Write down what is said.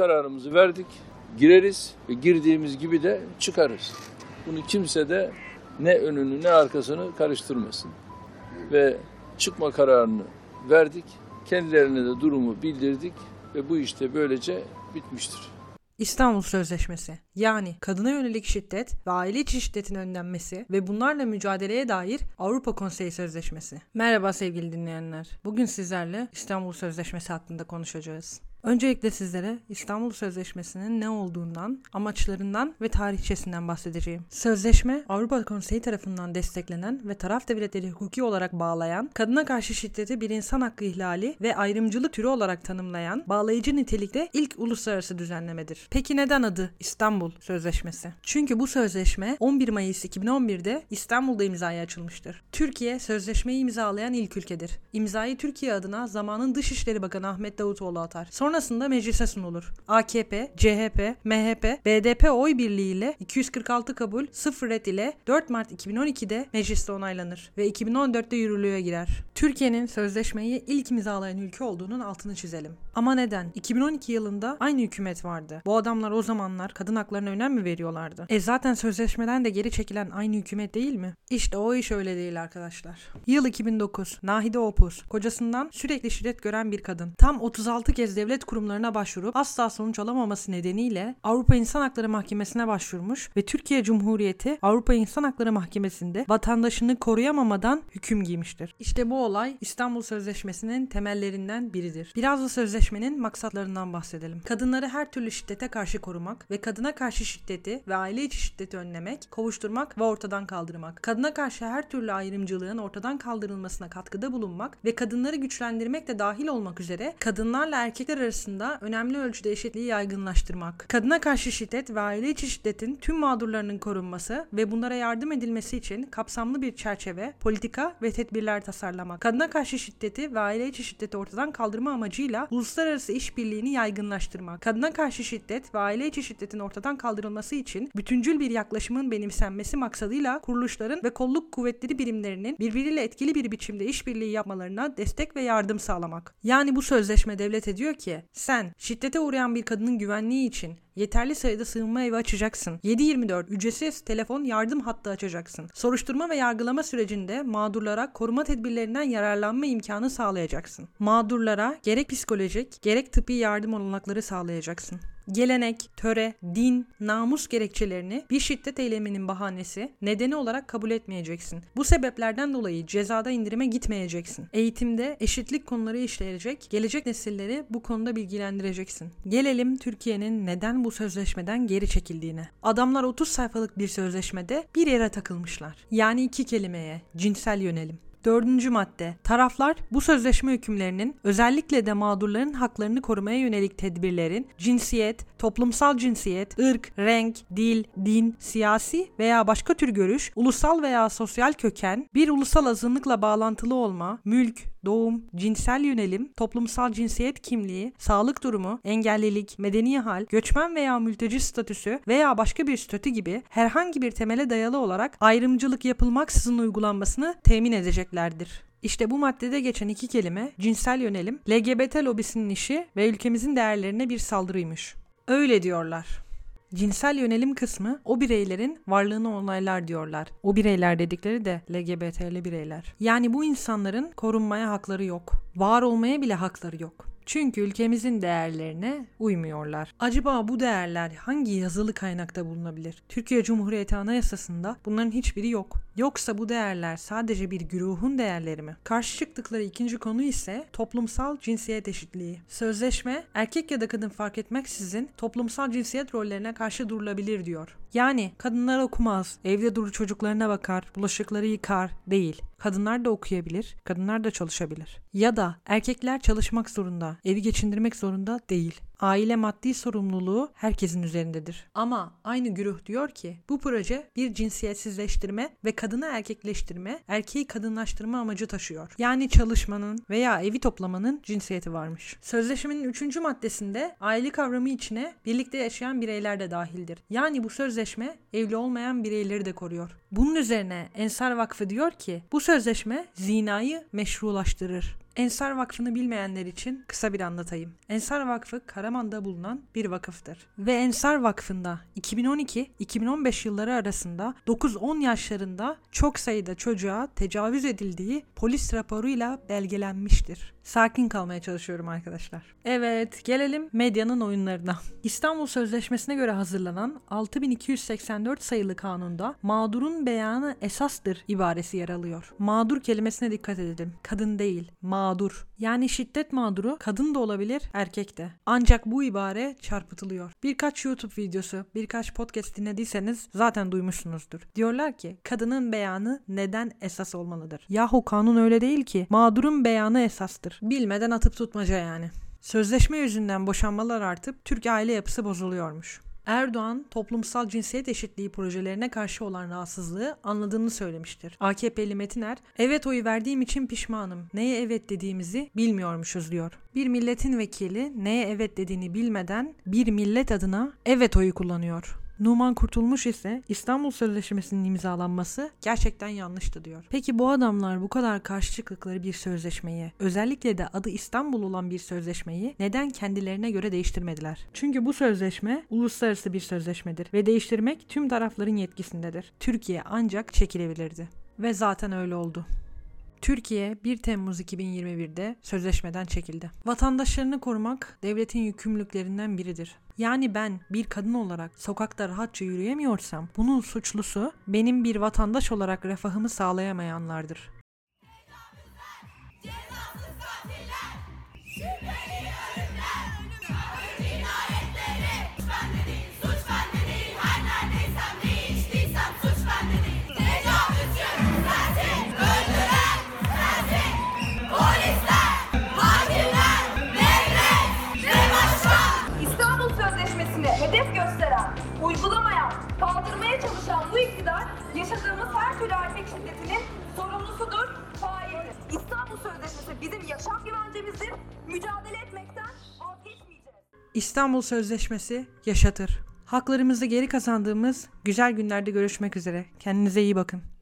kararımızı verdik. Gireriz ve girdiğimiz gibi de çıkarız. Bunu kimse de ne önünü ne arkasını karıştırmasın. Ve çıkma kararını verdik. Kendilerine de durumu bildirdik ve bu işte böylece bitmiştir. İstanbul Sözleşmesi yani kadına yönelik şiddet ve aile içi şiddetin önlenmesi ve bunlarla mücadeleye dair Avrupa Konseyi Sözleşmesi. Merhaba sevgili dinleyenler. Bugün sizlerle İstanbul Sözleşmesi hakkında konuşacağız. Öncelikle sizlere İstanbul Sözleşmesi'nin ne olduğundan, amaçlarından ve tarihçesinden bahsedeceğim. Sözleşme, Avrupa Konseyi tarafından desteklenen ve taraf devletleri hukuki olarak bağlayan, kadına karşı şiddeti bir insan hakkı ihlali ve ayrımcılık türü olarak tanımlayan, bağlayıcı nitelikte ilk uluslararası düzenlemedir. Peki neden adı İstanbul Sözleşmesi? Çünkü bu sözleşme 11 Mayıs 2011'de İstanbul'da imzaya açılmıştır. Türkiye sözleşmeyi imzalayan ilk ülkedir. İmzayı Türkiye adına zamanın Dışişleri Bakanı Ahmet Davutoğlu atar. Sonra Sonrasında meclise sunulur. AKP, CHP, MHP, BDP oy birliğiyle 246 kabul, 0 red ile 4 Mart 2012'de mecliste onaylanır ve 2014'te yürürlüğe girer. Türkiye'nin sözleşmeyi ilk imzalayan ülke olduğunun altını çizelim. Ama neden? 2012 yılında aynı hükümet vardı. Bu adamlar o zamanlar kadın haklarına önem mi veriyorlardı? E zaten sözleşmeden de geri çekilen aynı hükümet değil mi? İşte o iş öyle değil arkadaşlar. Yıl 2009. Nahide Opuz. Kocasından sürekli şiddet gören bir kadın. Tam 36 kez devlet kurumlarına başvurup asla sonuç alamaması nedeniyle Avrupa İnsan Hakları Mahkemesi'ne başvurmuş ve Türkiye Cumhuriyeti Avrupa İnsan Hakları Mahkemesi'nde vatandaşını koruyamamadan hüküm giymiştir. İşte bu olay İstanbul Sözleşmesi'nin temellerinden biridir. Biraz da sözleşmenin maksatlarından bahsedelim. Kadınları her türlü şiddete karşı korumak ve kadına karşı şiddeti ve aile içi şiddeti önlemek, kovuşturmak ve ortadan kaldırmak. Kadına karşı her türlü ayrımcılığın ortadan kaldırılmasına katkıda bulunmak ve kadınları güçlendirmek de dahil olmak üzere kadınlarla erkekler arasında önemli ölçüde eşitliği yaygınlaştırmak, kadına karşı şiddet ve aile içi şiddetin tüm mağdurlarının korunması ve bunlara yardım edilmesi için kapsamlı bir çerçeve, politika ve tedbirler tasarlamak, kadına karşı şiddeti ve aile içi şiddeti ortadan kaldırma amacıyla uluslararası işbirliğini yaygınlaştırmak, kadına karşı şiddet ve aile içi şiddetin ortadan kaldırılması için bütüncül bir yaklaşımın benimsenmesi maksadıyla kuruluşların ve kolluk kuvvetleri birimlerinin birbiriyle etkili bir biçimde işbirliği yapmalarına destek ve yardım sağlamak. Yani bu sözleşme devlet ediyor ki sen şiddete uğrayan bir kadının güvenliği için yeterli sayıda sığınma evi açacaksın. 7-24 ücretsiz telefon yardım hattı açacaksın. Soruşturma ve yargılama sürecinde mağdurlara koruma tedbirlerinden yararlanma imkanı sağlayacaksın. Mağdurlara gerek psikolojik gerek tıbbi yardım olanakları sağlayacaksın gelenek, töre, din, namus gerekçelerini bir şiddet eyleminin bahanesi, nedeni olarak kabul etmeyeceksin. Bu sebeplerden dolayı cezada indirime gitmeyeceksin. Eğitimde eşitlik konuları işleyecek, gelecek nesilleri bu konuda bilgilendireceksin. Gelelim Türkiye'nin neden bu sözleşmeden geri çekildiğine. Adamlar 30 sayfalık bir sözleşmede bir yere takılmışlar. Yani iki kelimeye, cinsel yönelim. Dördüncü madde. Taraflar bu sözleşme hükümlerinin özellikle de mağdurların haklarını korumaya yönelik tedbirlerin cinsiyet, toplumsal cinsiyet, ırk, renk, dil, din, siyasi veya başka tür görüş, ulusal veya sosyal köken, bir ulusal azınlıkla bağlantılı olma, mülk, doğum, cinsel yönelim, toplumsal cinsiyet kimliği, sağlık durumu, engellilik, medeni hal, göçmen veya mülteci statüsü veya başka bir statü gibi herhangi bir temele dayalı olarak ayrımcılık yapılmaksızın uygulanmasını temin edeceklerdir. İşte bu maddede geçen iki kelime cinsel yönelim, LGBT lobisinin işi ve ülkemizin değerlerine bir saldırıymış. Öyle diyorlar. Cinsel yönelim kısmı o bireylerin varlığını onaylar diyorlar. O bireyler dedikleri de LGBT'li bireyler. Yani bu insanların korunmaya hakları yok. Var olmaya bile hakları yok. Çünkü ülkemizin değerlerine uymuyorlar. Acaba bu değerler hangi yazılı kaynakta bulunabilir? Türkiye Cumhuriyeti Anayasası'nda bunların hiçbiri yok. Yoksa bu değerler sadece bir güruhun değerleri mi? Karşı çıktıkları ikinci konu ise toplumsal cinsiyet eşitliği. Sözleşme erkek ya da kadın fark etmeksizin toplumsal cinsiyet rollerine karşı durulabilir diyor. Yani kadınlar okumaz, evde durur çocuklarına bakar, bulaşıkları yıkar değil. Kadınlar da okuyabilir, kadınlar da çalışabilir. Ya da erkekler çalışmak zorunda, evi geçindirmek zorunda değil. Aile maddi sorumluluğu herkesin üzerindedir. Ama aynı güruh diyor ki bu proje bir cinsiyetsizleştirme ve kadını erkekleştirme, erkeği kadınlaştırma amacı taşıyor. Yani çalışmanın veya evi toplamanın cinsiyeti varmış. Sözleşmenin üçüncü maddesinde aile kavramı içine birlikte yaşayan bireyler de dahildir. Yani bu sözleşme evli olmayan bireyleri de koruyor. Bunun üzerine Ensar Vakfı diyor ki bu sözleşme zinayı meşrulaştırır. Ensar Vakfı'nı bilmeyenler için kısa bir anlatayım. Ensar Vakfı Karaman'da bulunan bir vakıftır. Ve Ensar Vakfı'nda 2012-2015 yılları arasında 9-10 yaşlarında çok sayıda çocuğa tecavüz edildiği polis raporuyla belgelenmiştir. Sakin kalmaya çalışıyorum arkadaşlar. Evet gelelim medyanın oyunlarına. İstanbul Sözleşmesi'ne göre hazırlanan 6284 sayılı kanunda mağdurun beyanı esastır ibaresi yer alıyor. Mağdur kelimesine dikkat edelim. Kadın değil, mağdur. Yani şiddet mağduru kadın da olabilir, erkek de. Ancak bu ibare çarpıtılıyor. Birkaç YouTube videosu, birkaç podcast dinlediyseniz zaten duymuşsunuzdur. Diyorlar ki kadının beyanı neden esas olmalıdır? Yahu kanun öyle değil ki. Mağdurun beyanı esastır. Bilmeden atıp tutmaca yani. Sözleşme yüzünden boşanmalar artıp Türk aile yapısı bozuluyormuş. Erdoğan toplumsal cinsiyet eşitliği projelerine karşı olan rahatsızlığı anladığını söylemiştir. AKP'li Metiner, evet oyu verdiğim için pişmanım. Neye evet dediğimizi bilmiyormuşuz diyor. Bir milletin vekili neye evet dediğini bilmeden bir millet adına evet oyu kullanıyor. Numan Kurtulmuş ise İstanbul Sözleşmesi'nin imzalanması gerçekten yanlıştı diyor. Peki bu adamlar bu kadar karşı çıktıkları bir sözleşmeyi, özellikle de adı İstanbul olan bir sözleşmeyi neden kendilerine göre değiştirmediler? Çünkü bu sözleşme uluslararası bir sözleşmedir ve değiştirmek tüm tarafların yetkisindedir. Türkiye ancak çekilebilirdi. Ve zaten öyle oldu. Türkiye 1 Temmuz 2021'de sözleşmeden çekildi. Vatandaşlarını korumak devletin yükümlülüklerinden biridir. Yani ben bir kadın olarak sokakta rahatça yürüyemiyorsam bunun suçlusu benim bir vatandaş olarak refahımı sağlayamayanlardır. Cezasız katiller, şüpheli ölümler, ağır cinayetleri. Sorumlusudur, faildir. İstanbul Sözleşmesi bizim yaşam güvencemizdir. Mücadele etmekten vazgeçmeyeceğiz. İstanbul Sözleşmesi yaşatır. Haklarımızı geri kazandığımız güzel günlerde görüşmek üzere. Kendinize iyi bakın.